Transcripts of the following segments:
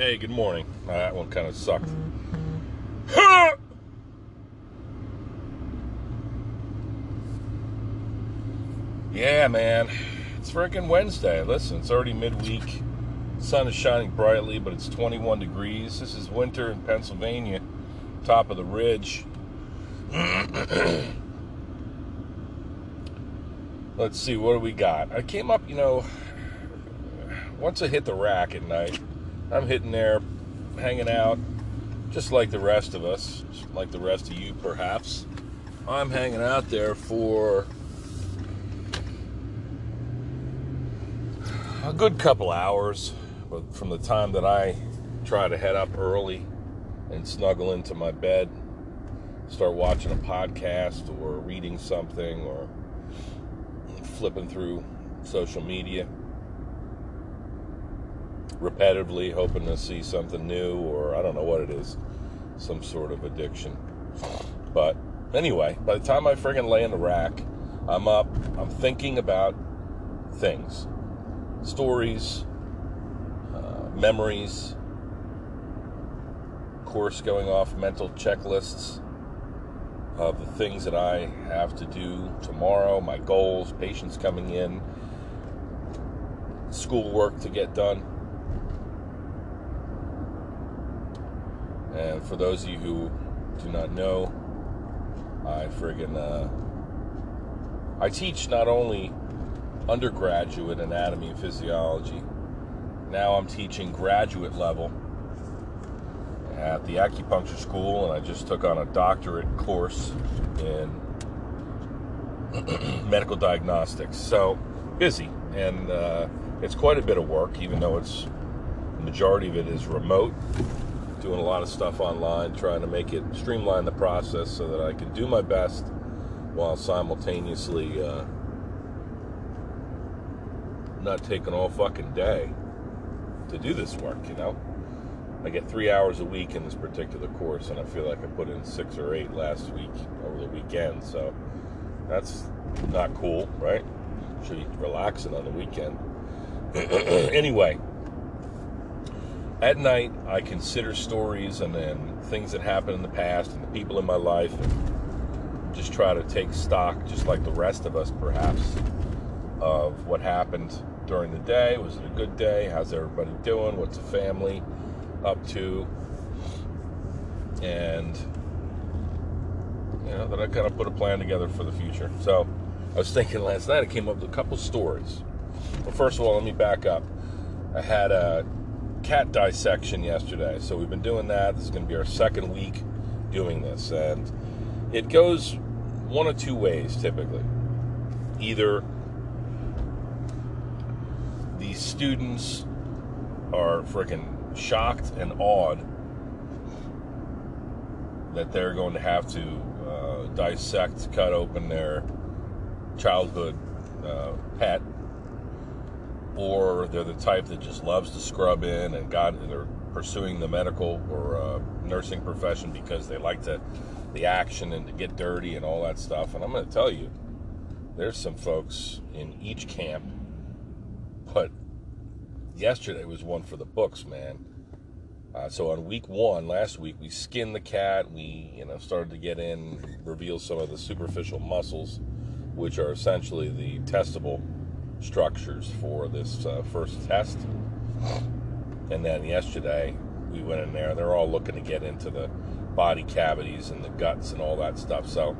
Hey, good morning. Uh, that one kind of sucked. yeah, man. It's freaking Wednesday. Listen, it's already midweek. sun is shining brightly, but it's 21 degrees. This is winter in Pennsylvania, top of the ridge. Let's see, what do we got? I came up, you know, once I hit the rack at night, I'm hitting there, hanging out, just like the rest of us, like the rest of you perhaps. I'm hanging out there for a good couple hours but from the time that I try to head up early and snuggle into my bed, start watching a podcast or reading something or flipping through social media repetitively, hoping to see something new, or I don't know what it is, some sort of addiction. But anyway, by the time I friggin' lay in the rack, I'm up, I'm thinking about things, stories, uh, memories, course, going off mental checklists of the things that I have to do tomorrow, my goals, patients coming in, schoolwork to get done. And for those of you who do not know, I friggin' uh, I teach not only undergraduate anatomy and physiology. Now I'm teaching graduate level at the acupuncture school, and I just took on a doctorate course in medical diagnostics. So busy, and uh, it's quite a bit of work, even though it's the majority of it is remote doing a lot of stuff online, trying to make it streamline the process so that I can do my best while simultaneously uh, not taking all fucking day to do this work, you know? I get three hours a week in this particular course, and I feel like I put in six or eight last week over the weekend, so that's not cool, right? Should be relaxing on the weekend. anyway, at night, I consider stories and then things that happened in the past and the people in my life, and just try to take stock, just like the rest of us, perhaps, of what happened during the day. Was it a good day? How's everybody doing? What's the family up to? And you know, then I kind of put a plan together for the future. So I was thinking last night, I came up with a couple stories. Well, first of all, let me back up. I had a cat dissection yesterday. So we've been doing that. This is going to be our second week doing this. And it goes one of two ways typically. Either the students are freaking shocked and awed that they're going to have to uh, dissect, cut open their childhood uh, pet or they're the type that just loves to scrub in and God, they're pursuing the medical or uh, nursing profession because they like to the action and to get dirty and all that stuff. And I'm going to tell you, there's some folks in each camp, but yesterday was one for the books, man. Uh, so on week one, last week, we skinned the cat. We, you know, started to get in, reveal some of the superficial muscles, which are essentially the testable structures for this uh, first test. And then yesterday, we went in there. They're all looking to get into the body cavities and the guts and all that stuff. So,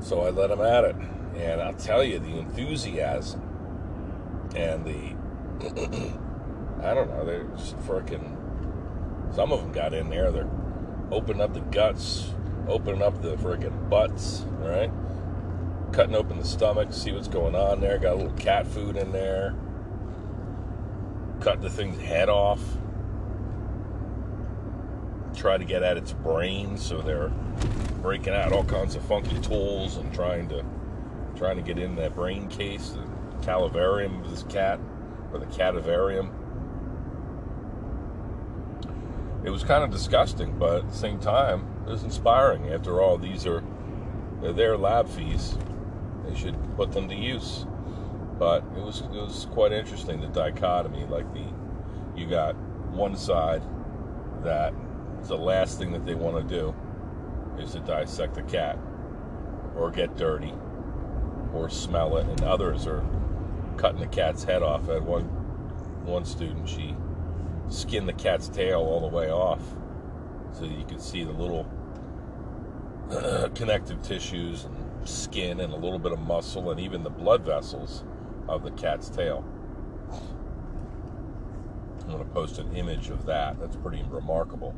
so I let them at it, and I'll tell you the enthusiasm and the I don't know. They're just freaking. Some of them got in there. They're opening up the guts, opening up the freaking butts. Right cutting open the stomach, see what's going on there. Got a little cat food in there. Cut the thing's head off. Try to get at its brain, so they're breaking out all kinds of funky tools and trying to trying to get in that brain case, the calvarium of this cat, or the cadavarium. It was kind of disgusting, but at the same time, it was inspiring. After all, these are they're their lab fees they should put them to use. But it was it was quite interesting the dichotomy. Like the you got one side that the last thing that they want to do is to dissect a cat or get dirty or smell it, and others are cutting the cat's head off. I had one one student she skinned the cat's tail all the way off so you could see the little connective tissues and skin and a little bit of muscle and even the blood vessels of the cat's tail. I'm going to post an image of that. That's pretty remarkable.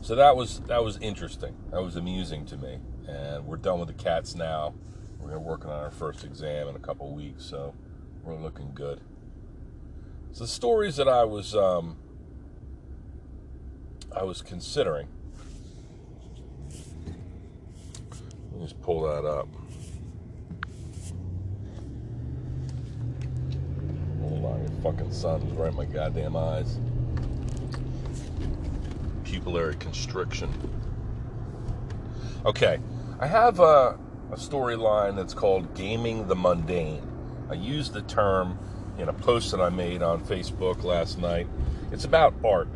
So that was that was interesting. That was amusing to me. And we're done with the cats now. We're working on our first exam in a couple weeks, so we're looking good. So the stories that I was um, I was considering. Let me just pull that up. Hold on, your fucking sun's right in my goddamn eyes. Pupillary constriction. Okay, I have a, a storyline that's called Gaming the Mundane. I used the term in a post that I made on Facebook last night. It's about art,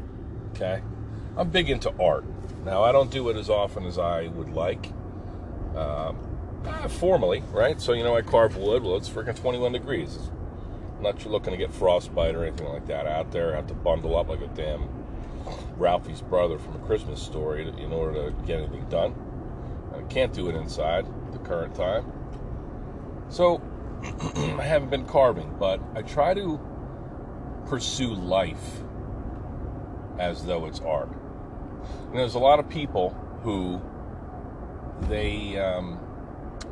okay? I'm big into art. Now, I don't do it as often as I would like. Um, uh, formally, right? So, you know, I carve wood. Well, it's freaking 21 degrees. I'm not looking to get frostbite or anything like that out there. I have to bundle up like a damn Ralphie's brother from a Christmas story in order to get anything done. I can't do it inside the current time. So, I haven't been carving, but I try to pursue life as though it's art. And there's a lot of people who they um,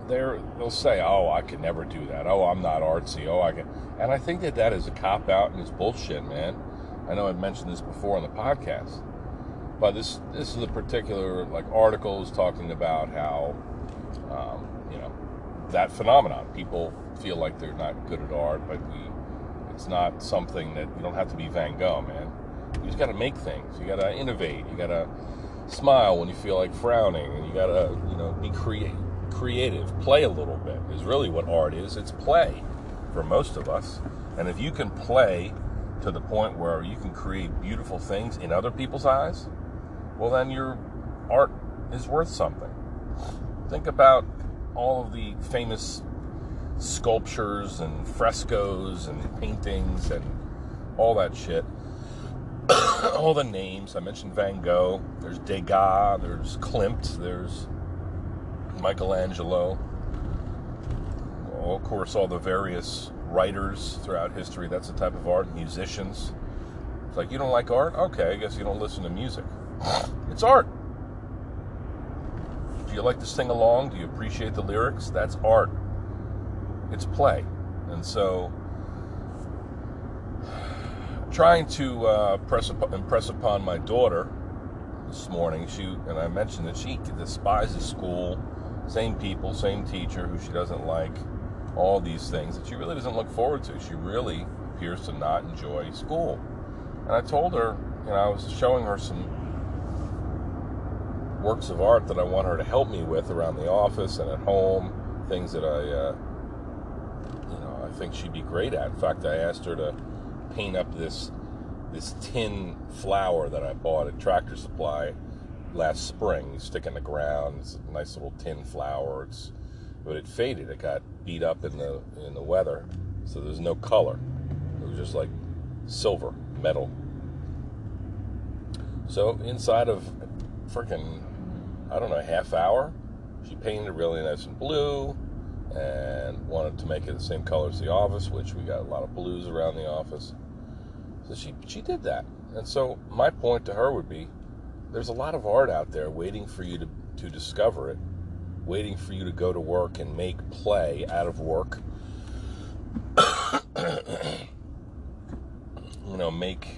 they're they'll say, "Oh, I could never do that. Oh, I'm not artsy. Oh, I can." And I think that that is a cop out and it's bullshit, man. I know I've mentioned this before on the podcast, but this this is a particular like article is talking about how um, you know that phenomenon. People feel like they're not good at art, but we, it's not something that you don't have to be Van Gogh, man. You just got to make things. You got to innovate. You got to smile when you feel like frowning, and you got to you know be creative. Creative, play a little bit is really what art is. It's play for most of us, and if you can play to the point where you can create beautiful things in other people's eyes, well, then your art is worth something. Think about all of the famous sculptures and frescoes and paintings and all that shit. all the names. I mentioned Van Gogh. There's Degas. There's Klimt. There's Michelangelo. Well, of course, all the various writers throughout history. That's the type of art. Musicians. It's like, you don't like art? Okay, I guess you don't listen to music. It's art. Do you like to sing along? Do you appreciate the lyrics? That's art. It's play. And so, trying to uh, press up, impress upon my daughter this morning, she and I mentioned that she despises school, same people, same teacher who she doesn't like, all these things that she really doesn't look forward to. She really appears to not enjoy school. And I told her, you know, I was showing her some works of art that I want her to help me with around the office and at home, things that I, uh, you know, I think she'd be great at. In fact, I asked her to paint up this this tin flower that I bought at Tractor Supply last spring. You stick in the ground. It's a nice little tin flower. It's but it faded. It got beat up in the in the weather, so there's no color. It was just like silver metal. So inside of freaking I don't know, half hour. She painted it really nice and blue and wanted to make it the same color as the office, which we got a lot of blues around the office. So she she did that. And so my point to her would be there's a lot of art out there waiting for you to, to discover it, waiting for you to go to work and make play out of work. you know, make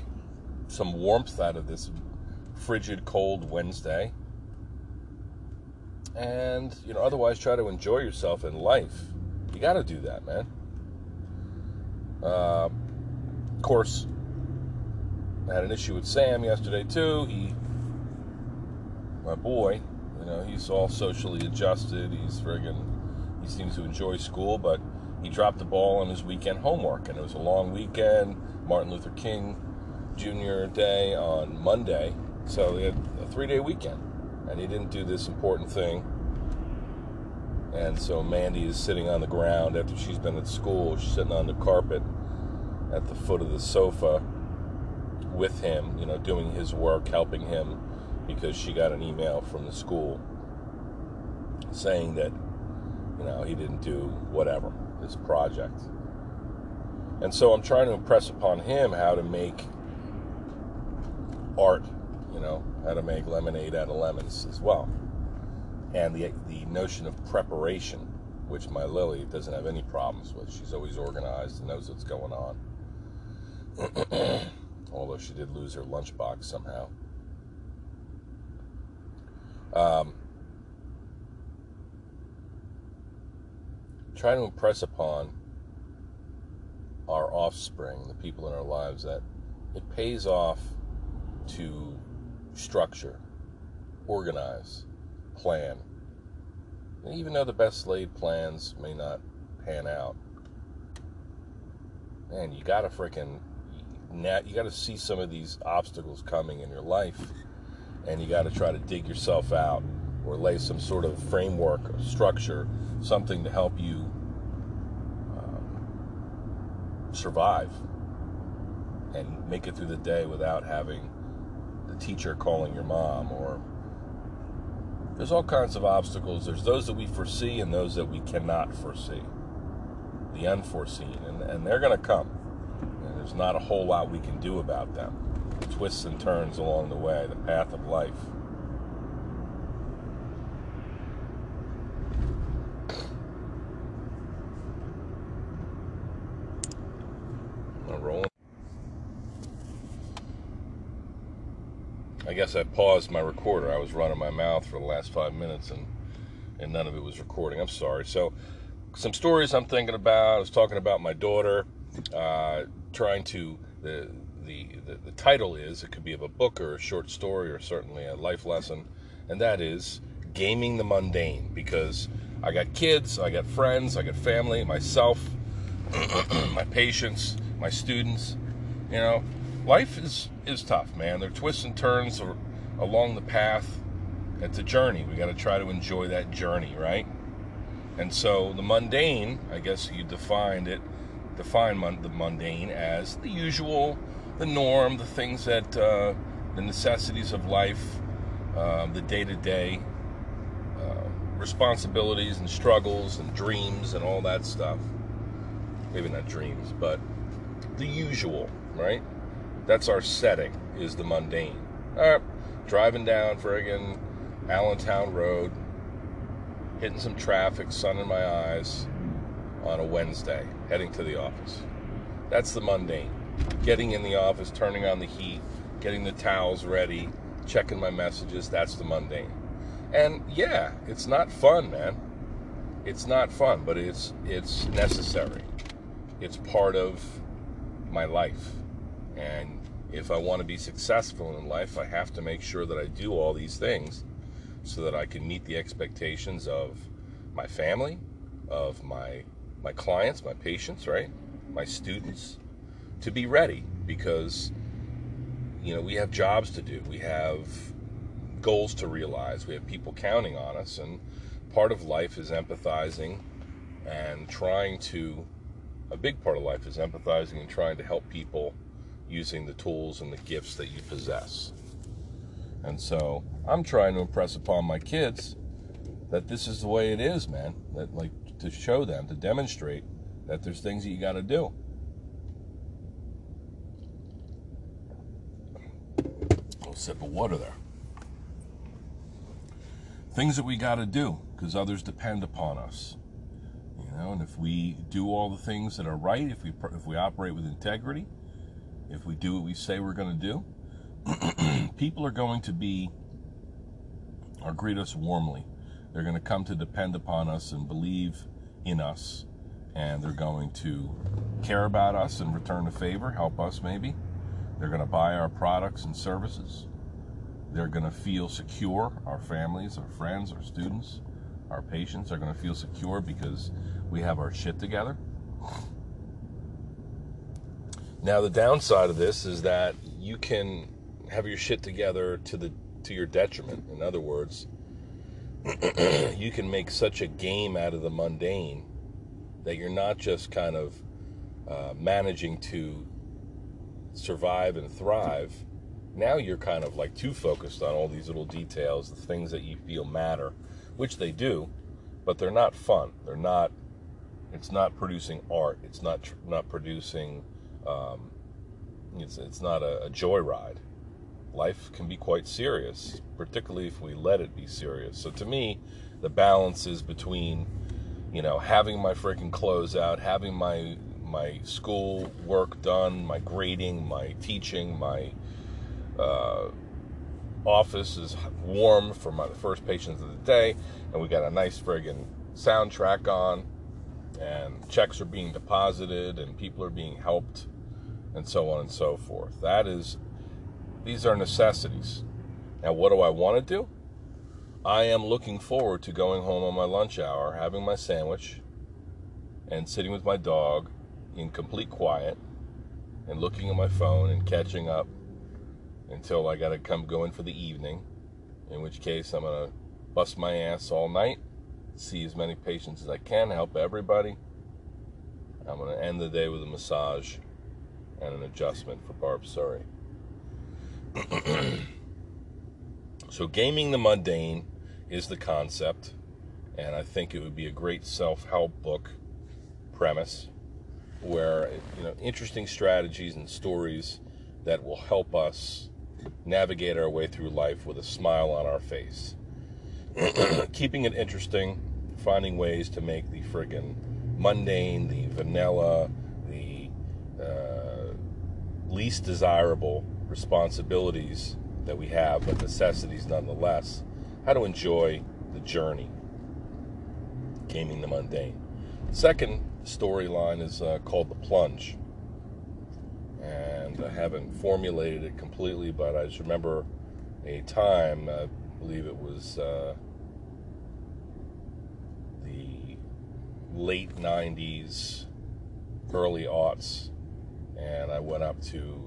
some warmth out of this frigid cold Wednesday and you know otherwise try to enjoy yourself in life you got to do that man uh, of course I had an issue with sam yesterday too he my boy you know he's all socially adjusted he's friggin he seems to enjoy school but he dropped the ball on his weekend homework, and it was a long weekend. Martin Luther King Jr. Day on Monday, so he had a three-day weekend, and he didn't do this important thing. And so Mandy is sitting on the ground after she's been at school. She's sitting on the carpet at the foot of the sofa with him, you know, doing his work, helping him because she got an email from the school saying that, you know, he didn't do whatever, this project. And so I'm trying to impress upon him how to make art, you know, how to make lemonade out of lemons as well. And the, the notion of preparation, which my Lily doesn't have any problems with. She's always organized and knows what's going on. Although she did lose her lunchbox somehow. Um, trying to impress upon our offspring, the people in our lives, that it pays off to structure, organize, plan. And even though the best laid plans may not pan out, man, you gotta freaking, you gotta see some of these obstacles coming in your life, and you gotta try to dig yourself out or lay some sort of framework or structure, something to help you um, survive and make it through the day without having the teacher calling your mom or there's all kinds of obstacles. There's those that we foresee and those that we cannot foresee. The unforeseen. And, and they're going to come. There's not a whole lot we can do about them. Twists and turns along the way, the path of life. I guess I paused my recorder. I was running my mouth for the last five minutes and, and none of it was recording. I'm sorry. So, some stories I'm thinking about. I was talking about my daughter, uh, trying to. The, the, the, the title is it could be of a book or a short story or certainly a life lesson, and that is Gaming the Mundane because I got kids, I got friends, I got family, myself, my patients, my students. You know, life is is tough, man. There are twists and turns along the path. It's a journey. We got to try to enjoy that journey, right? And so the mundane, I guess you defined it, define the mundane as the usual, the norm, the things that, uh, the necessities of life, uh, the day to day responsibilities and struggles and dreams and all that stuff. Maybe not dreams, but the usual, right? That's our setting, is the mundane. All right, driving down friggin' Allentown Road, hitting some traffic, sun in my eyes on a Wednesday, heading to the office. That's the mundane. Getting in the office, turning on the heat, getting the towels ready, checking my messages, that's the mundane. And yeah, it's not fun, man. It's not fun, but it's it's necessary. It's part of my life. And if I want to be successful in life, I have to make sure that I do all these things so that I can meet the expectations of my family, of my my clients, my patients, right? My students to be ready because you know, we have jobs to do. We have goals to realize. We have people counting on us and part of life is empathizing and trying to a big part of life is empathizing and trying to help people using the tools and the gifts that you possess. And so I'm trying to impress upon my kids that this is the way it is, man. That like to show them, to demonstrate that there's things that you got to do. A little sip of water there. Things that we got to do because others depend upon us. You know, and if we do all the things that are right, if we if we operate with integrity, if we do what we say we're going to do, people are going to be or greet us warmly. They're going to come to depend upon us and believe in us, and they're going to care about us and return a favor, help us maybe. They're going to buy our products and services. They're going to feel secure. Our families, our friends, our students, our patients are going to feel secure because we have our shit together. Now the downside of this is that you can have your shit together to the to your detriment. In other words, you can make such a game out of the mundane that you're not just kind of uh, managing to survive and thrive. Now you're kind of like too focused on all these little details, the things that you feel matter, which they do, but they're not fun. They're not. It's not producing art. It's not not producing. Um, it's it's not a, a joyride. Life can be quite serious, particularly if we let it be serious. So to me, the balance is between, you know, having my freaking clothes out, having my my school work done, my grading, my teaching, my uh, office is warm for my first patients of the day, and we got a nice friggin' soundtrack on, and checks are being deposited, and people are being helped, and so on and so forth. That is, these are necessities. Now, what do I want to do? I am looking forward to going home on my lunch hour, having my sandwich, and sitting with my dog in complete quiet, and looking at my phone and catching up until I got to come go in for the evening, in which case I'm going to bust my ass all night, see as many patients as I can, help everybody. I'm going to end the day with a massage and an adjustment for Barb Surrey. so, gaming the mundane is the concept, and I think it would be a great self help book premise where, you know, interesting strategies and stories that will help us navigate our way through life with a smile on our face. Keeping it interesting, finding ways to make the friggin' mundane, the vanilla, the uh, least desirable responsibilities that we have, but necessities nonetheless. How to enjoy the journey, gaming the mundane. Second storyline is uh, called The Plunge and I haven't formulated it completely, but I just remember a time, I believe it was uh, the late 90s, early aughts, and I went up to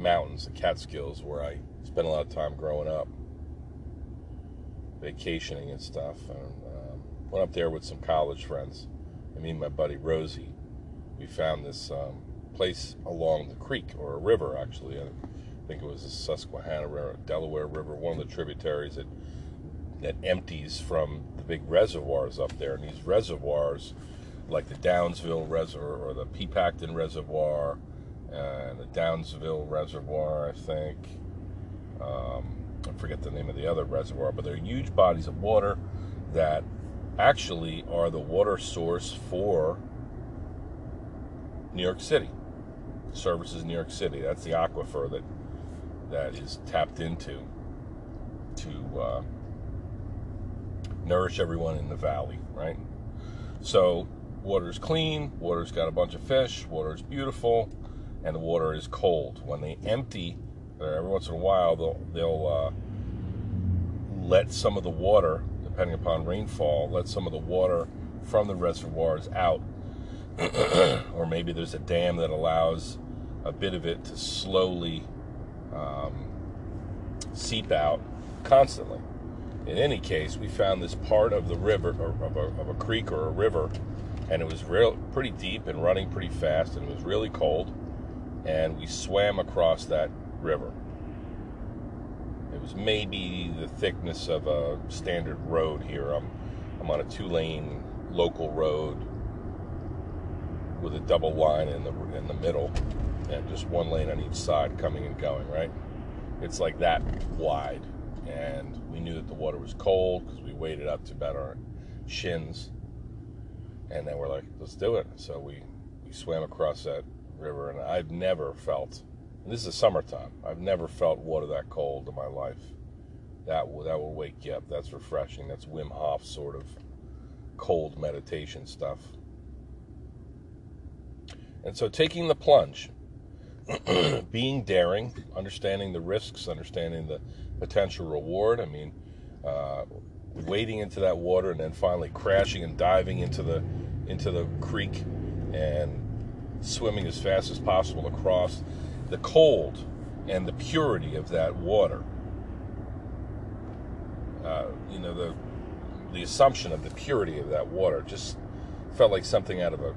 mountains, the Catskills, where I spent a lot of time growing up, vacationing and stuff. And um, went up there with some college friends. And me and my buddy Rosie, we found this um, place along the creek or a river, actually. I think it was the Susquehanna River, Delaware River, one of the tributaries that that empties from the big reservoirs up there. And these reservoirs, like the Downsville Reservoir or the Pepacton Reservoir and the Downsville Reservoir, I think. Um, I forget the name of the other reservoir, but they're huge bodies of water that actually are the water source for New York City services New York City. That's the aquifer that that is tapped into to uh, nourish everyone in the valley, right? So water's clean, water's got a bunch of fish, water's beautiful, and the water is cold. When they empty, uh, every once in a while they'll they'll uh, let some of the water, depending upon rainfall, let some of the water from the reservoirs out or maybe there's a dam that allows a bit of it to slowly um, seep out constantly. In any case, we found this part of the river, or of a, of a creek or a river, and it was real pretty deep and running pretty fast, and it was really cold. And we swam across that river. It was maybe the thickness of a standard road here. I'm, I'm on a two-lane local road with a double line in the in the middle and just one lane on each side coming and going, right? It's like that wide. And we knew that the water was cold because we waded up to about our shins. And then we're like, let's do it. So we, we swam across that river, and I've never felt, this is summertime, I've never felt water that cold in my life. That will, that will wake you up. That's refreshing. That's Wim Hof sort of cold meditation stuff. And so taking the plunge, being daring, understanding the risks, understanding the potential reward. I mean, uh, wading into that water and then finally crashing and diving into the into the creek and swimming as fast as possible across the cold and the purity of that water. Uh, you know, the the assumption of the purity of that water just felt like something out of a,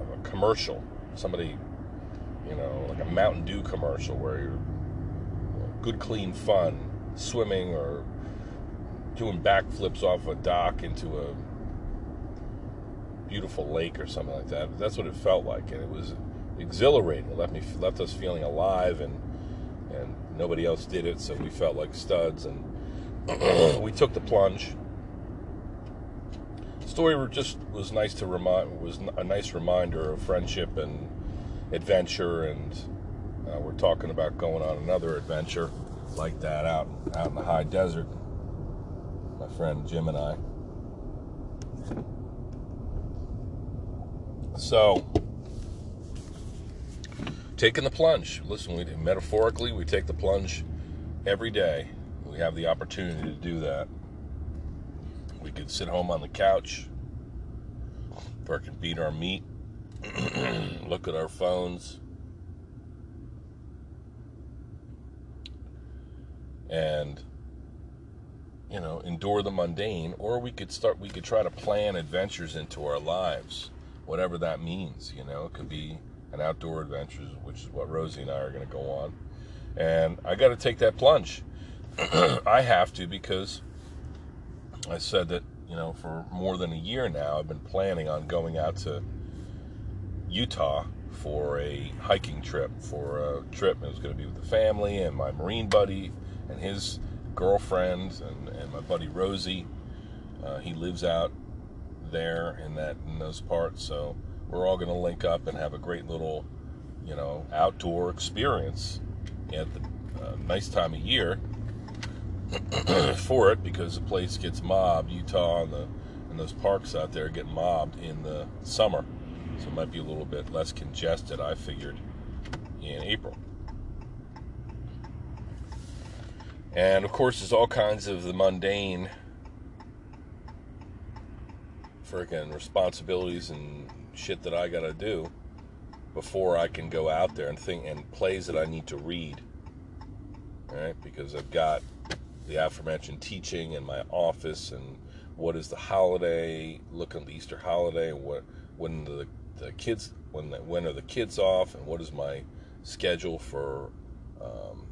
of a commercial. Somebody, you know, like a Mountain Dew commercial where you're good, clean fun swimming or doing backflips off a dock into a beautiful lake or something like that. That's what it felt like, and it was exhilarating. It left me left us feeling alive, and and nobody else did it, so we felt like studs, and we took the plunge. The story just was nice to remind was a nice reminder of friendship and adventure, and uh, we're talking about going on another adventure like that out out in the high desert. My friend Jim and I. So, taking the plunge. Listen, we metaphorically we take the plunge every day. We have the opportunity to do that. We could sit home on the couch, could beat our meat, look at our phones, and you know endure the mundane or we could start we could try to plan adventures into our lives whatever that means you know? It could be an outdoor adventure which is what rosie and i are going to go on. And i got to take that plunge. I have to because i said that you know for more than a year now i've been planning on going out to utah for a hiking trip for a trip. It was going to be with the family and my marine buddy and his girlfriend and, and my buddy Rosie. Uh, he lives out there in that in those parts, so we're all going to link up and have a great little, you know, outdoor experience at the uh, nice time of year for it because the place gets mobbed. Utah and the and those parks out there get mobbed in the summer, so it might be a little bit less congested. I figured in April. And of course, there's all kinds of the mundane freaking responsibilities and shit that I gotta do before I can go out there and think and plays that I need to read. Right? Because I've got the aforementioned teaching in my office and what is the holiday, look at the Easter holiday what when the the kids when the, when are the kids off and what is my schedule for um,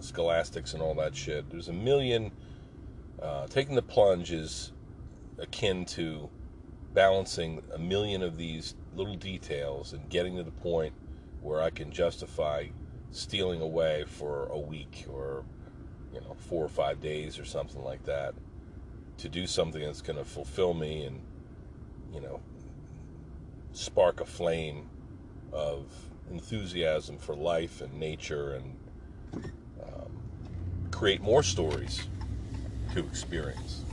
scholastics and all that shit. There's a million. Uh, taking the plunge is akin to balancing a million of these little details and getting to the point where I can justify stealing away for a week or you know four or five days or something like that to do something that's going to fulfill me and you know spark a flame of enthusiasm for life and nature and um, create more stories to experience.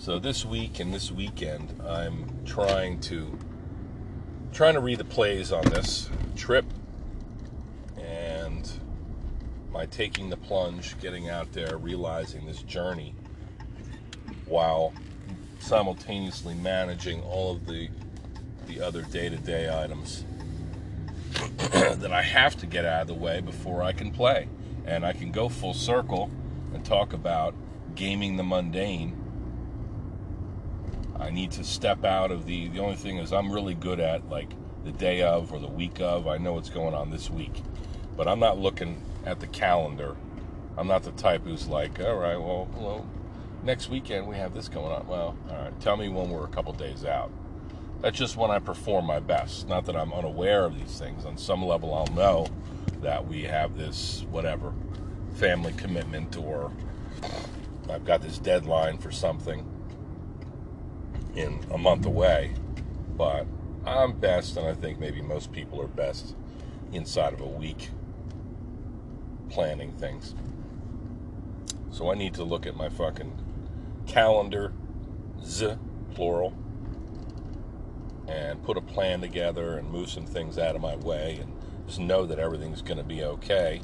So this week and this weekend, I'm trying to trying to read the plays on this trip and my taking the plunge, getting out there, realizing this journey while simultaneously managing all of the the other day-to-day items that I have to get out of the way before I can play. And I can go full circle and talk about gaming the mundane. I need to step out of the. The only thing is, I'm really good at like the day of or the week of. I know what's going on this week, but I'm not looking at the calendar. I'm not the type who's like, all right, well, next weekend we have this going on. Well, all right, tell me when we're a couple days out. That's just when I perform my best. Not that I'm unaware of these things. On some level, I'll know that we have this, whatever, family commitment or I've got this deadline for something in a month away. But I'm best, and I think maybe most people are best inside of a week planning things. So I need to look at my fucking calendar, z plural, and put a plan together and move some things out of my way and just know that everything's going to be okay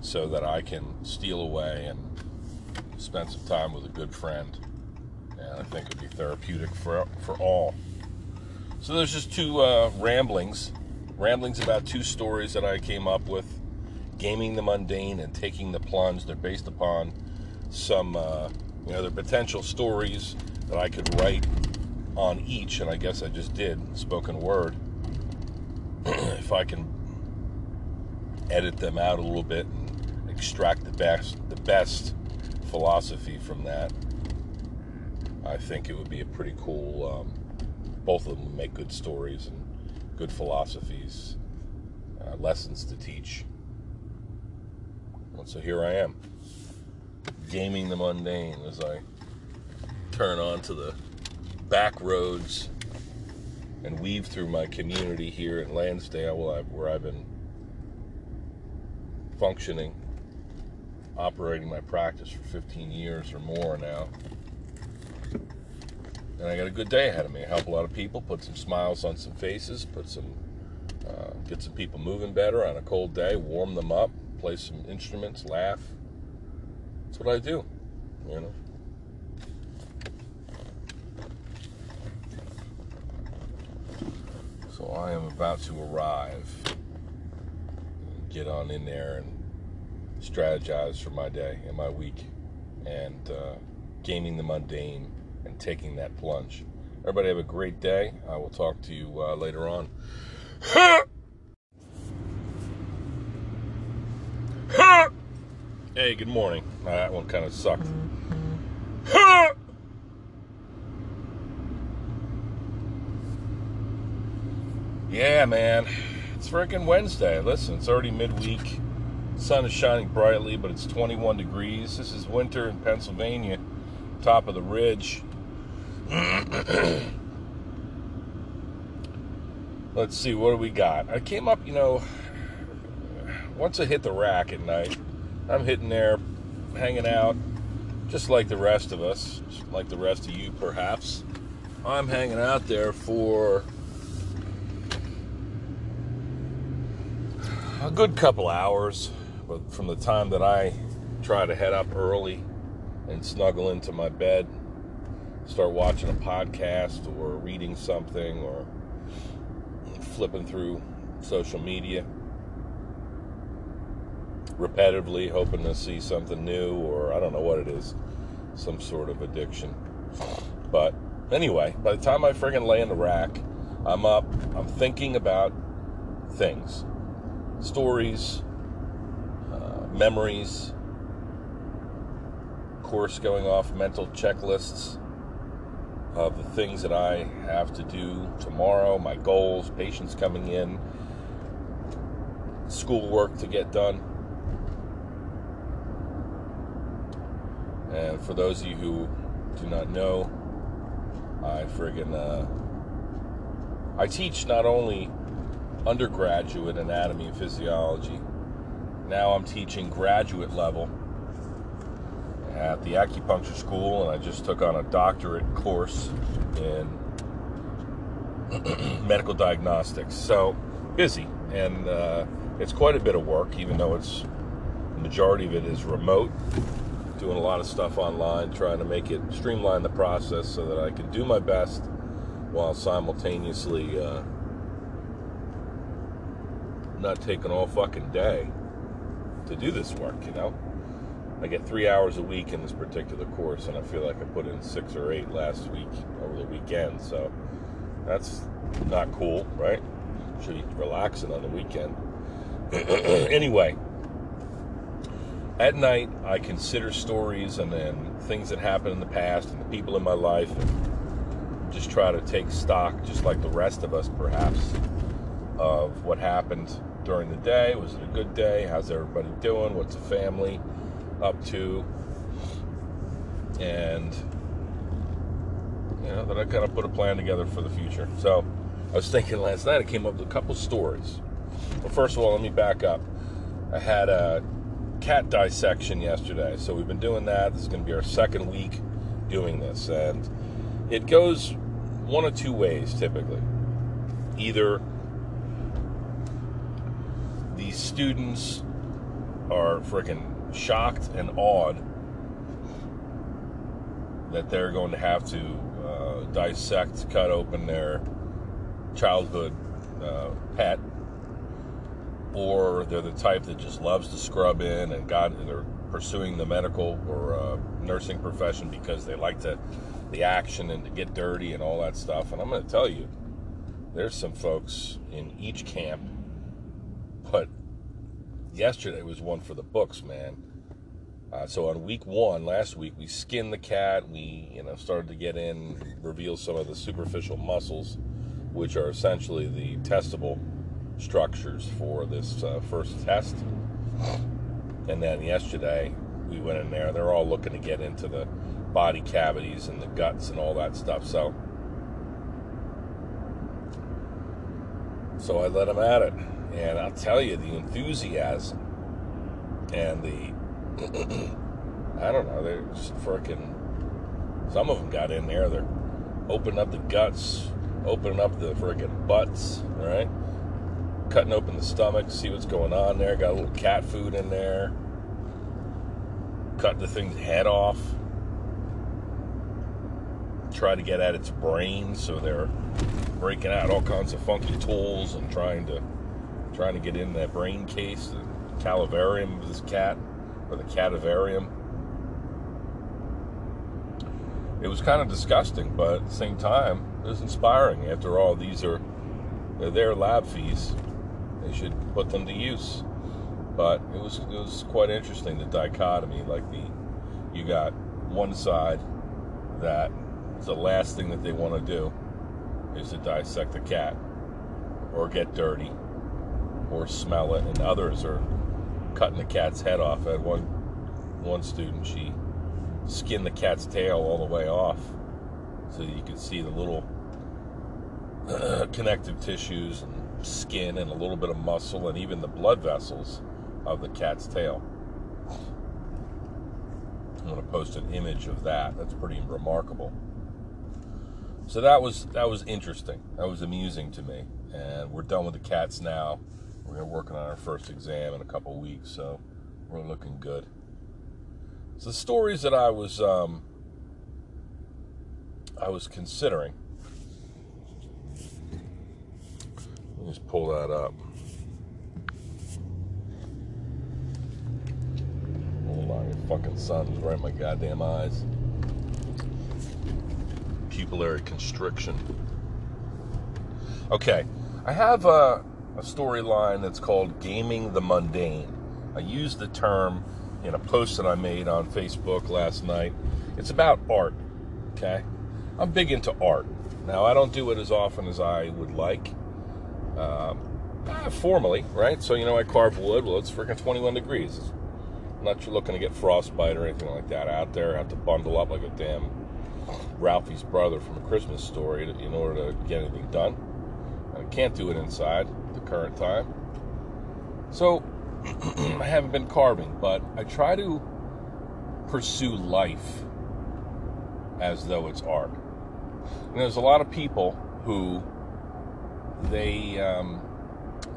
so that I can steal away and spend some time with a good friend I think would be therapeutic for for all. So there's just two uh, ramblings, ramblings about two stories that I came up with, gaming the mundane and taking the plunge. They're based upon some, uh, you know, they're potential stories that I could write on each, and I guess I just did spoken word. if I can edit them out a little bit and extract the best, the best philosophy from that, I think it would be a pretty cool. Um, both of them make good stories and good philosophies, uh, lessons to teach. And so here I am, gaming the mundane as I turn onto the back roads and weave through my community here in Lansdale, where I've been functioning, operating my practice for 15 years or more now. And I got a good day ahead of me. Help a lot of people, put some smiles on some faces, put some, uh, get some people moving better on a cold day, warm them up, play some instruments, laugh. That's what I do, you know. So I am about to arrive. Get on in there and strategize for my day and my week and uh, gaming the mundane taking that plunge. Everybody have a great day. I will talk to you uh, later on. hey, good morning. Uh, that one kind of sucked. Yeah, man. It's freaking Wednesday. Listen, it's already midweek. sun is shining brightly, but it's 21 degrees. This is winter in Pennsylvania, top of the ridge. Let's see, what do we got? I came up, you know, once I hit the rack at night, I'm hitting there, hanging out, just like the rest of us, like the rest of you perhaps. I'm hanging out there for a good couple hours, but from the time that I try to head up early and snuggle into my bed, start watching a podcast or reading something or flipping through social media repetitively, hoping to see something new, or I don't know what it is, some sort of addiction. But anyway, by the time I friggin' lay in the rack, I'm up, I'm thinking about things stories, uh, memories, course going off mental checklists of the things that I have to do tomorrow, my goals, patients coming in, schoolwork to get done. And for those of you who do not know, I friggin' uh, I teach not only undergraduate anatomy and physiology. Now I'm teaching graduate level at the acupuncture school, and I just took on a doctorate course in medical diagnostics. So busy, and uh, it's quite a bit of work, even though it's the majority of it is remote. Doing a lot of stuff online, trying to make it streamline the process so that I can do my best while simultaneously. Uh, not taking all fucking day to do this work, you know? I get three hours a week in this particular course, and I feel like I put in six or eight last week over the weekend, so that's not cool, right? Should be relaxing on the weekend. anyway, at night, I consider stories and then things that happened in the past and the people in my life, and just try to take stock, just like the rest of us, perhaps, of what happened during the day. Was it a good day? How's everybody doing? What's the family up to? And you know, then I kind of put a plan together for the future. So I was thinking last night, I came up with a couple stories. Well, first of all, let me back up. I had a cat dissection yesterday, so we've been doing that. This is going to be our second week doing this, and it goes one of two ways typically. Either these students are freaking shocked and awed that they're going to have to uh, dissect, cut open their childhood uh, pet, or they're the type that just loves to scrub in and God, they're pursuing the medical or uh, nursing profession because they like to the action and to get dirty and all that stuff. And I'm going to tell you, there's some folks in each camp, but yesterday was one for the books, man. Uh, so on week one, last week, we skinned the cat. We, you know, started to get in, reveal some of the superficial muscles, which are essentially the testable structures for this uh, first test. And then yesterday, we went in there. They're all looking to get into the body cavities and the guts and all that stuff. So, so I let them at it, and I'll tell you the enthusiasm and the I don't know. They're just freaking. Some of them got in there. They're opening up the guts, opening up the freaking butts, right? Cutting open the stomach, see what's going on there. Got a little cat food in there. Cut the thing's head off. Try to get at its brain, so they're breaking out all kinds of funky tools and trying to trying to get in that brain case, the calvarium of this cat or the cadavarium. It was kind of disgusting, but at the same time, it was inspiring. After all, these are they're their lab fees. They should put them to use. But it was it was quite interesting the dichotomy. Like the you got one side that the last thing that they want to do is to dissect a cat or get dirty or smell it, and others are cutting the cat's head off. I had one one student, she skinned the cat's tail all the way off, so you could see the little uh, connective tissues and skin and a little bit of muscle and even the blood vessels of the cat's tail. I'm going to post an image of that. That's pretty remarkable. So that was that was interesting. That was amusing to me. And we're done with the cats now. We're working on our first exam in a couple weeks, so we're looking good. So the stories that I was um, I was considering. Let me just pull that up. Fucking sun's right in my goddamn eyes. Pupillary constriction. Okay, I have a a storyline that's called Gaming the Mundane. I used the term in a post that I made on Facebook last night. It's about art, okay? I'm big into art. Now, I don't do it as often as I would like. Um, uh, formally, right? So, you know, I carve wood. Well, it's freaking 21 degrees. I'm not looking to get frostbite or anything like that out there. I have to bundle up like a damn Ralphie's brother from a Christmas story in order to get anything done. I can't do it inside the current time. So I haven't been carving, but I try to pursue life as though it's art. And there's a lot of people who they um,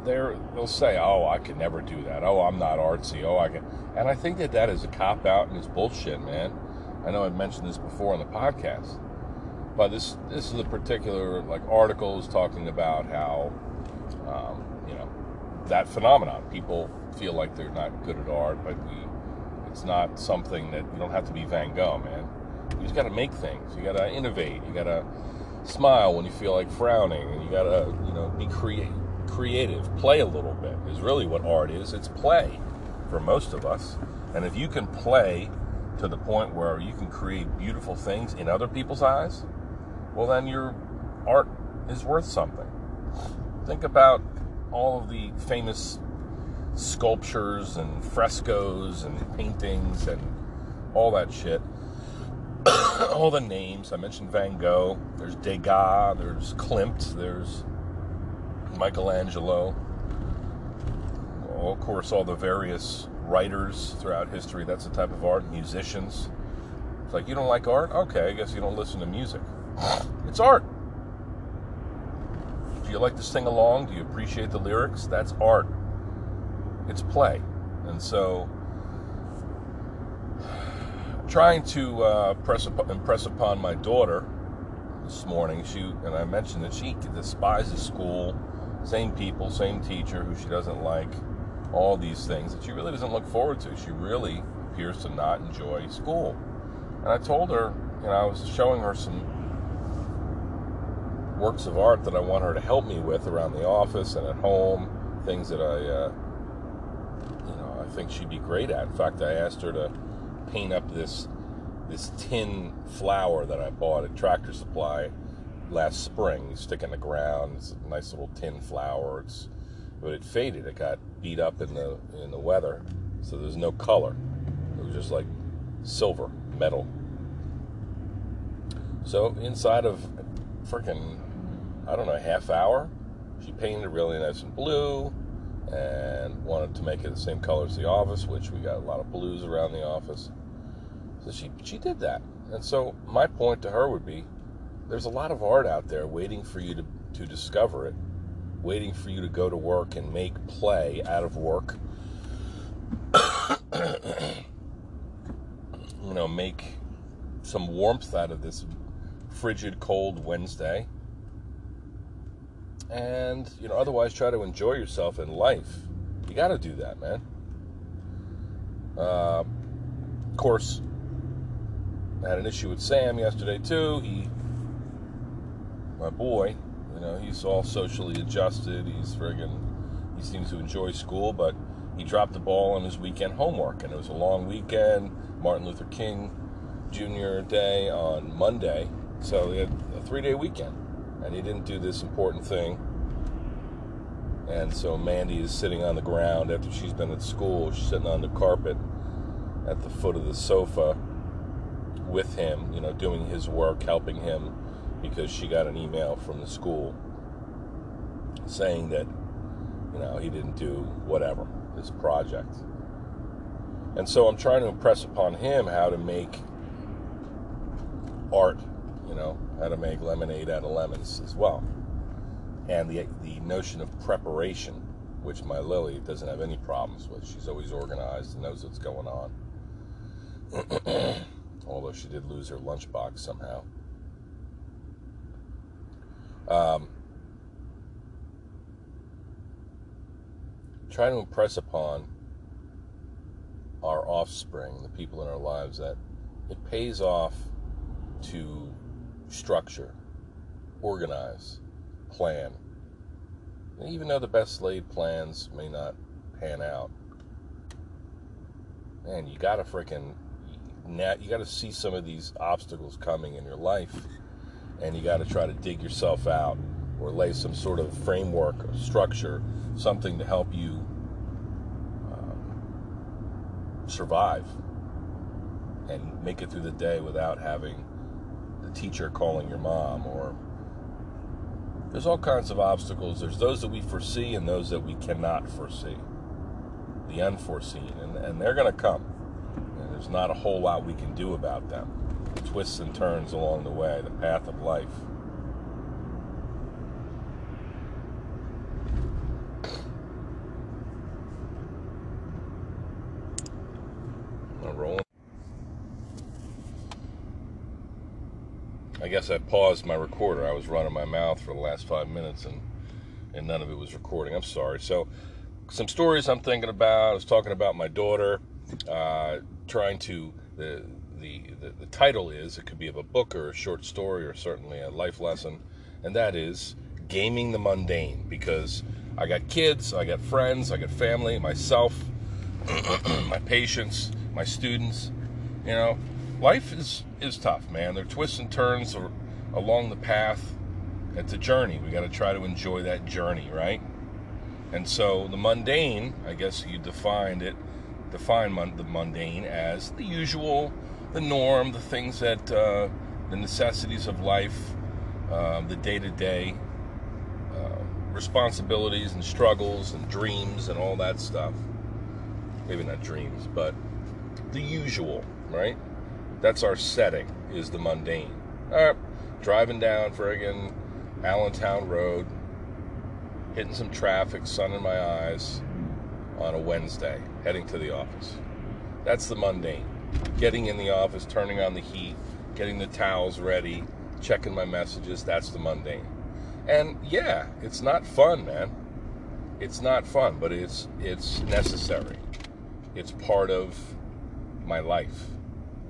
they're they'll say, "Oh, I can never do that. Oh, I'm not artsy. Oh, I can." And I think that that is a cop out and it's bullshit, man. I know I've mentioned this before on the podcast, but this this is a particular like article is talking about how um, you know that phenomenon. People feel like they're not good at art, but we, it's not something that you don't have to be Van Gogh, man. You just got to make things. You got to innovate. You got to smile when you feel like frowning, and you got to you know be creative. Creative, play a little bit is really what art is. It's play for most of us, and if you can play to the point where you can create beautiful things in other people's eyes, well, then your art is worth something. Think about all of the famous sculptures and frescoes and paintings and all that shit. all the names. I mentioned Van Gogh. There's Degas. There's Klimt. There's Michelangelo. Well, of course, all the various writers throughout history. That's the type of art. Musicians. It's like, you don't like art? Okay, I guess you don't listen to music. It's art. You like to sing along? Do you appreciate the lyrics? That's art. It's play. And so trying to uh, press up, impress upon my daughter this morning. She and I mentioned that she despises school, same people, same teacher who she doesn't like, all these things that she really doesn't look forward to. She really appears to not enjoy school. And I told her, you know, I was showing her some works of art that I want her to help me with around the office and at home, things that I, uh, you know, I think she'd be great at. In fact, I asked her to paint up this this tin flower that I bought at Tractor Supply last spring. You stick in the ground. It's a nice little tin flower. It's but it faded. It got beat up in the in the weather, so there's no color. It was just like silver metal. So inside of freaking I don't know, half hour. She painted it really nice and blue and wanted to make it the same color as the office, which we got a lot of blues around the office. So she she did that. And so my point to her would be there's a lot of art out there waiting for you to, to discover it, waiting for you to go to work and make play out of work. you know, make some warmth out of this frigid, cold Wednesday and you know otherwise try to enjoy yourself in life. You got to do that man. Uh, of course I had an issue with sam yesterday too. He my boy you know he's all socially adjusted. He's friggin he seems to enjoy school but he dropped the ball on his weekend homework and it was a long weekend martin luther king jr day on monday. So he had a three day weekend and he didn't do this important thing. And so Mandy is sitting on the ground after she's been at school. She's sitting on the carpet at the foot of the sofa with him, you know, doing his work, helping him because she got an email from the school saying that, you know, he didn't do whatever, this project. And so I'm trying to impress upon him how to make art, you know, how to make lemonade out of lemons as well. And the, the notion of preparation, which my Lily doesn't have any problems with. She's always organized and knows what's going on. Although she did lose her lunchbox somehow. Um, to impress upon our offspring, the people in our lives, that it pays off to structure, organize, plan. And even though the best laid plans may not pan out, man, you gotta freaking now you gotta see some of these obstacles coming in your life, and you gotta try to dig yourself out or lay some sort of framework or structure, something to help you uh, survive and make it through the day without having teacher calling your mom or there's all kinds of obstacles. There's those that we foresee and those that we cannot foresee. The unforeseen. And, and they're going to come. And there's not a whole lot we can do about them. The Twists and turns along the way, the path of life. I paused my recorder. I was running my mouth for the last five minutes and and none of it was recording. I'm sorry. So, some stories I'm thinking about. I was talking about my daughter, uh, trying to the, the the the title is it could be of a book or a short story or certainly a life lesson, and that is gaming the mundane. Because I got kids, I got friends, I got family, myself, my patients, my students. You know, life is is tough, man. There are twists and turns along the path. It's a journey. We got to try to enjoy that journey, right? And so the mundane, I guess you defined it, define the mundane as the usual, the norm, the things that, uh, the necessities of life, uh, the day to day responsibilities and struggles and dreams and all that stuff. Maybe not dreams, but the usual, right? That's our setting, is the mundane. Driving down friggin' Allentown Road, hitting some traffic, sun in my eyes on a Wednesday, heading to the office. That's the mundane. getting in the office, turning on the heat, getting the towels ready, checking my messages. That's the mundane. And yeah, it's not fun, man. It's not fun, but it's it's necessary. It's part of my life.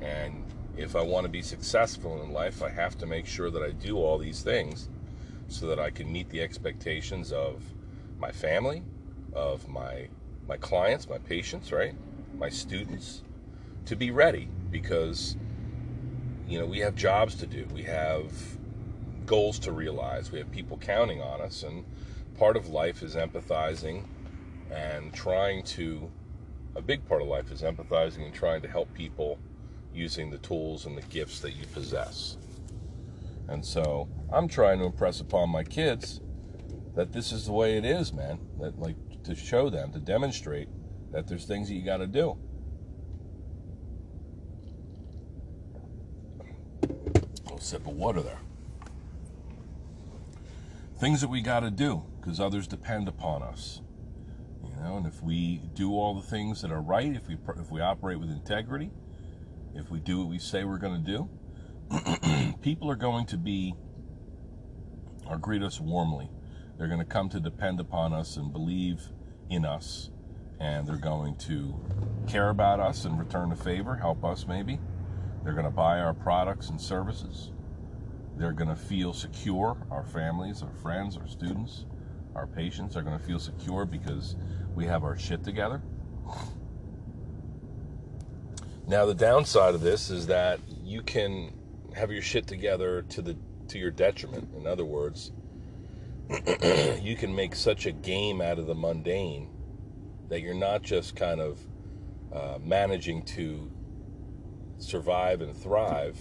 And if I want to be successful in life, I have to make sure that I do all these things so that I can meet the expectations of my family, of my my clients, my patients, right? My students to be ready because you know, we have jobs to do. We have goals to realize. We have people counting on us and part of life is empathizing and trying to a big part of life is empathizing and trying to help people using the tools and the gifts that you possess. And so I'm trying to impress upon my kids that this is the way it is, man. That like to show them, to demonstrate that there's things that you got to do. A little sip of water there. Things that we got to do because others depend upon us. You know, and if we do all the things that are right, if we if we operate with integrity, if we do what we say we're going to do, people are going to be or greet us warmly. They're going to come to depend upon us and believe in us, and they're going to care about us and return a favor, help us maybe. They're going to buy our products and services. They're going to feel secure. Our families, our friends, our students, our patients are going to feel secure because we have our shit together. Now the downside of this is that you can have your shit together to the to your detriment. In other words, you can make such a game out of the mundane that you're not just kind of uh, managing to survive and thrive.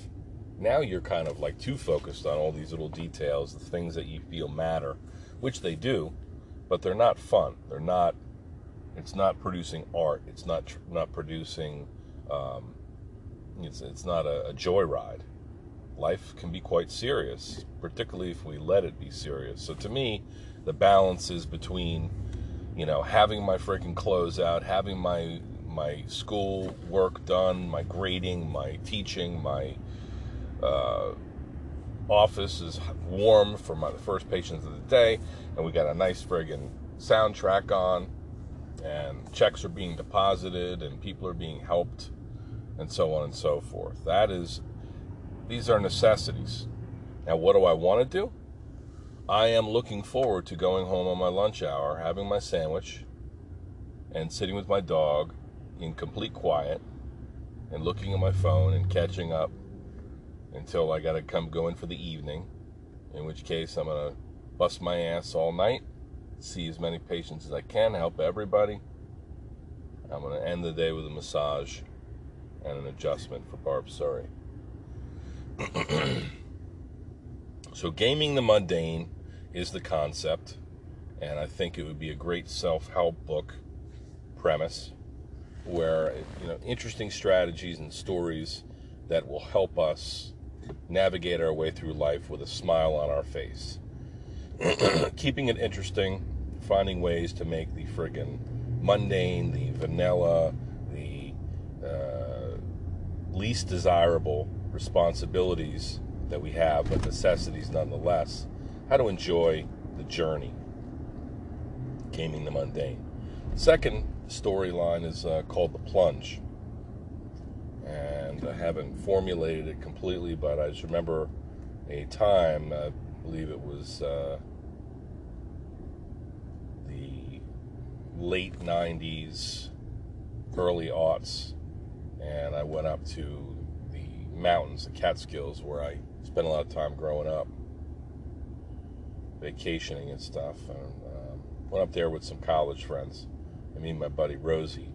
Now you're kind of like too focused on all these little details, the things that you feel matter, which they do, but they're not fun. They're not. It's not producing art. It's not not producing um, it's, it's not a, a joyride. Life can be quite serious, particularly if we let it be serious. So to me, the balance is between, you know, having my freaking clothes out, having my my school work done, my grading, my teaching, my uh, office is warm for my the first patients of the day, and we got a nice friggin' soundtrack on, and checks are being deposited, and people are being helped and so on and so forth. That is, these are necessities. Now, what do I want to do? I am looking forward to going home on my lunch hour, having my sandwich, and sitting with my dog in complete quiet and looking at my phone and catching up until I got to come go in for the evening, in which case I'm going to bust my ass all night, see as many patients as I can, help everybody. I'm going to end the day with a massage and an adjustment for Barb Surrey. so, gaming the mundane is the concept, and I think it would be a great self-help book premise where you know interesting strategies and stories that will help us navigate our way through life with a smile on our face. Keeping it interesting, finding ways to make the friggin' mundane, the vanilla, the uh, least desirable responsibilities that we have, but necessities nonetheless. How to enjoy the journey, gaming the mundane. Second storyline is uh, called The Plunge. And I haven't formulated it completely, but I just remember a time, I believe it was uh, the late 90s, early aughts, and I went up to the mountains, the Catskills, where I spent a lot of time growing up, vacationing and stuff. And um, went up there with some college friends. And me and my buddy Rosie,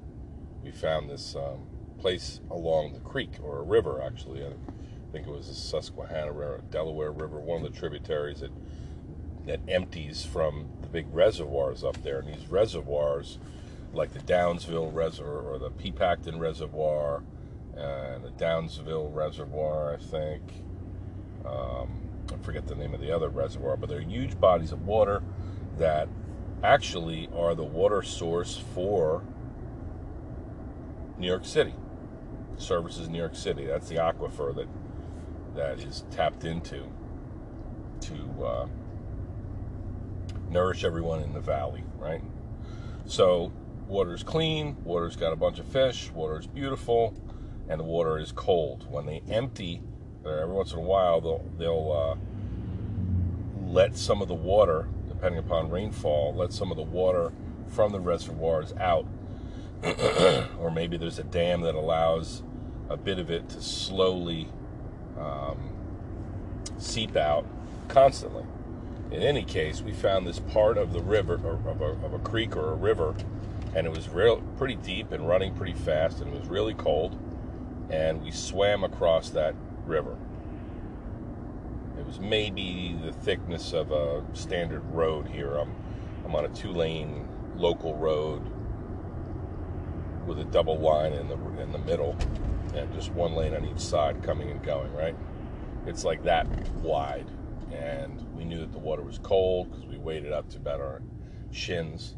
we found this um, place along the creek or a river, actually. I think it was the Susquehanna River, Delaware River, one of the tributaries that that empties from the big reservoirs up there. And these reservoirs like the Downsville Reservoir or the Pepacton Reservoir and the Downsville Reservoir, I think. Um, I forget the name of the other reservoir, but they're huge bodies of water that actually are the water source for New York City. services New York City. That's the aquifer that that is tapped into to uh, nourish everyone in the valley, right? So water's clean, water's got a bunch of fish, water's beautiful, and the water is cold. When they empty, uh, every once in a while they'll they'll uh, let some of the water, depending upon rainfall, let some of the water from the reservoirs out, or maybe there's a dam that allows a bit of it to slowly um, seep out constantly. In any case, we found this part of the river, of a, of a creek or a river, and it was real pretty deep and running pretty fast, and it was really cold. And we swam across that river. It was maybe the thickness of a standard road here. I'm, I'm on a two-lane local road with a double line in the in the middle, and just one lane on each side coming and going. Right? It's like that wide and we knew that the water was cold because we waded up to about our shins.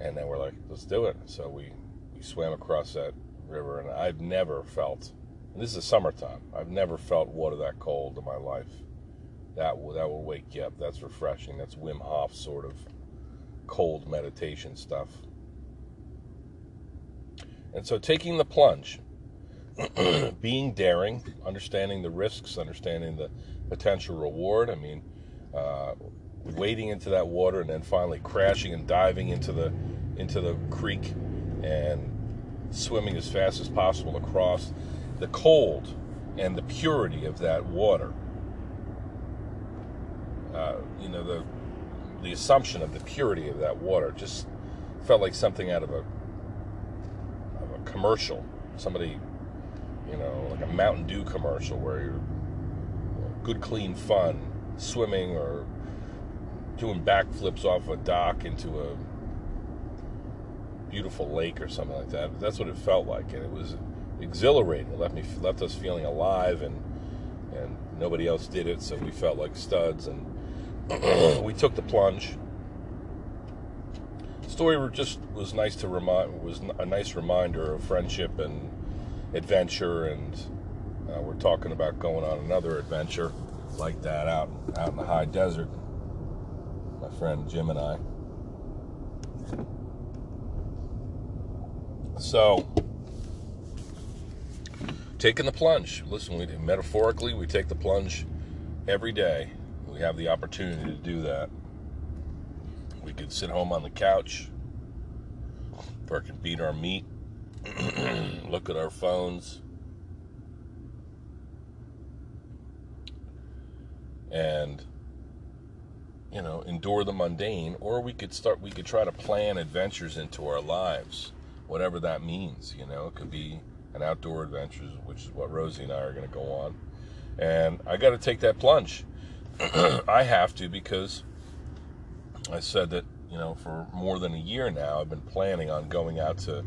And then we're like, let's do it. So we, we swam across that river, and I've never felt, this is summertime, I've never felt water that cold in my life. That will, that will wake you up. That's refreshing. That's Wim Hof sort of cold meditation stuff. And so taking the plunge, being daring, understanding the risks, understanding the potential reward. I mean, uh, wading into that water and then finally crashing and diving into the into the creek and swimming as fast as possible across the cold and the purity of that water. Uh, you know the the assumption of the purity of that water just felt like something out of a of a commercial. Somebody, you know, like a Mountain Dew commercial where you're good, clean fun, swimming or doing backflips off a dock into a beautiful lake or something like that. That's what it felt like, and it was exhilarating. It left me left us feeling alive, and and nobody else did it, so we felt like studs, and we took the plunge. The story just was nice to remind was a nice reminder of friendship and adventure and uh, we're talking about going on another adventure like that out out in the high desert. My friend Jim and I. So, taking the plunge. Listen, we metaphorically we take the plunge every day. We have the opportunity to do that. We could sit home on the couch, can beat our meat, look at our phones and you know endure the mundane or we could start we could try to plan adventures into our lives whatever that means you know? It could be an outdoor adventure which is what rosie and i are going to go on. And i got to take that plunge. I have to because i said that you know for more than a year now i've been planning on going out to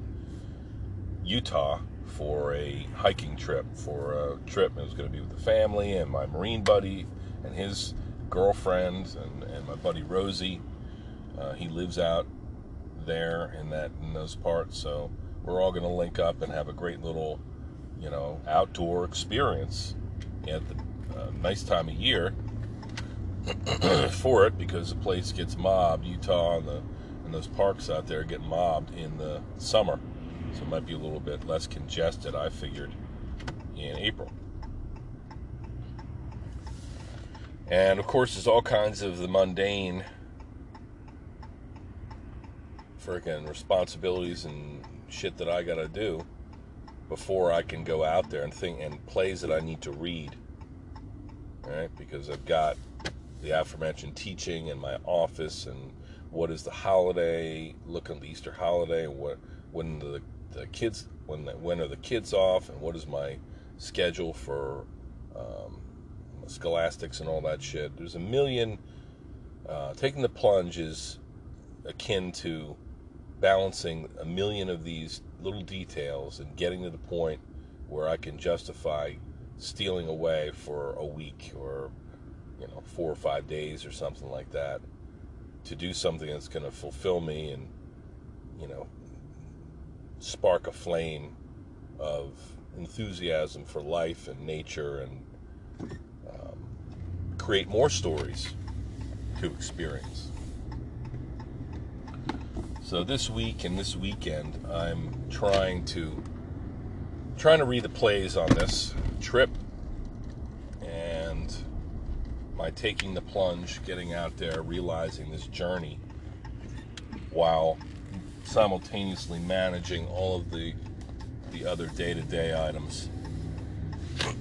utah for a hiking trip for a trip. It was going to be with the family and my marine buddy and his girlfriend and, and my buddy Rosie. Uh, he lives out there in that in those parts, so we're all going to link up and have a great little, you know, outdoor experience at the uh, nice time of year for it because the place gets mobbed. Utah and the and those parks out there get mobbed in the summer, so it might be a little bit less congested. I figured in April. And of course, there's all kinds of the mundane freaking responsibilities and shit that I gotta do before I can go out there and think and plays that I need to read. Right? Because I've got the aforementioned teaching in my office and what is the holiday, look at the Easter holiday, and what when the, the kids when the, when are the kids off, and what is my schedule for um, scholastics and all that shit. There's a million. Uh, taking the plunge is akin to balancing a million of these little details and getting to the point where I can justify stealing away for a week or you know four or five days or something like that to do something that's going to fulfill me and you know spark a flame of enthusiasm for life and nature and create more stories to experience. So this week and this weekend, I'm trying to trying to read the plays on this trip and my taking the plunge, getting out there, realizing this journey while simultaneously managing all of the the other day-to-day items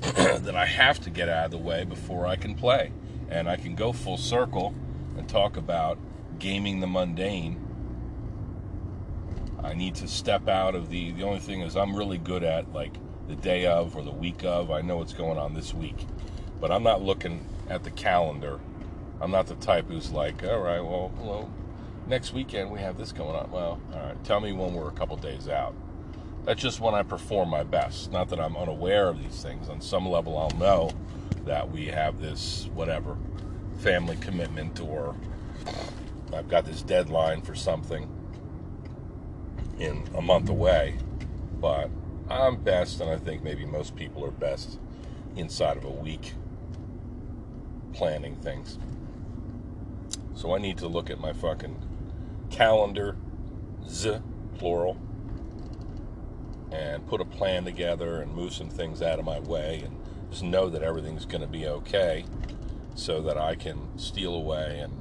that I have to get out of the way before I can play. And I can go full circle and talk about gaming the mundane. I need to step out of the the only thing is I'm really good at like the day of or the week of. I know what's going on this week. But I'm not looking at the calendar. I'm not the type who's like, all right, well, well, next weekend we have this going on. Well, all right, tell me when we're a couple days out. That's just when I perform my best. Not that I'm unaware of these things. On some level, I'll know that we have this, whatever, family commitment or I've got this deadline for something in a month away. But I'm best, and I think maybe most people are best inside of a week planning things. So I need to look at my fucking calendar, z plural, and put a plan together and move some things out of my way and just know that everything's going to be okay so that I can steal away and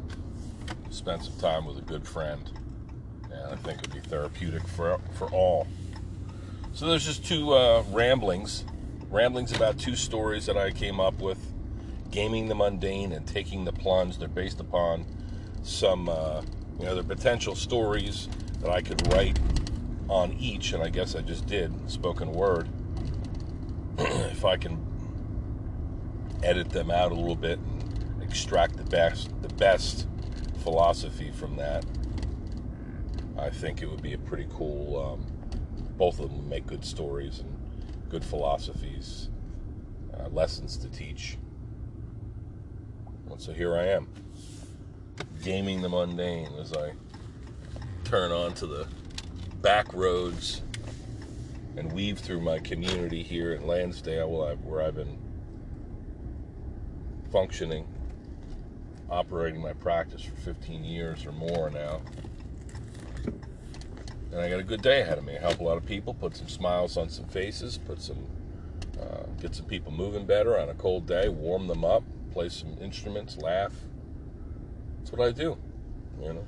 spend some time with a good friend. And I think it'd be therapeutic for, for all. So there's just two uh, ramblings, ramblings about two stories that I came up with gaming the mundane and taking the plunge. They're based upon some, uh, you know, they're potential stories that I could write on each, and I guess I just did spoken word. if I can edit them out a little bit and extract the best, the best philosophy from that, I think it would be a pretty cool. Um, both of them make good stories and good philosophies, uh, lessons to teach. so here I am, gaming the mundane as I turn on to the back roads and weave through my community here in Lansdale where I've been functioning, operating my practice for 15 years or more now. And I got a good day ahead of me. I help a lot of people, put some smiles on some faces, put some, uh, get some people moving better on a cold day, warm them up, play some instruments, laugh. That's what I do, you know.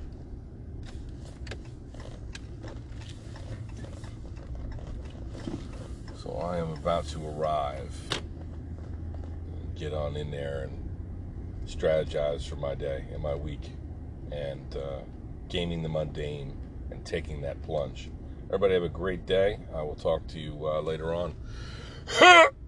So I am about to arrive, get on in there and strategize for my day and my week, and uh, gaming the mundane and taking that plunge. Everybody have a great day. I will talk to you uh, later on.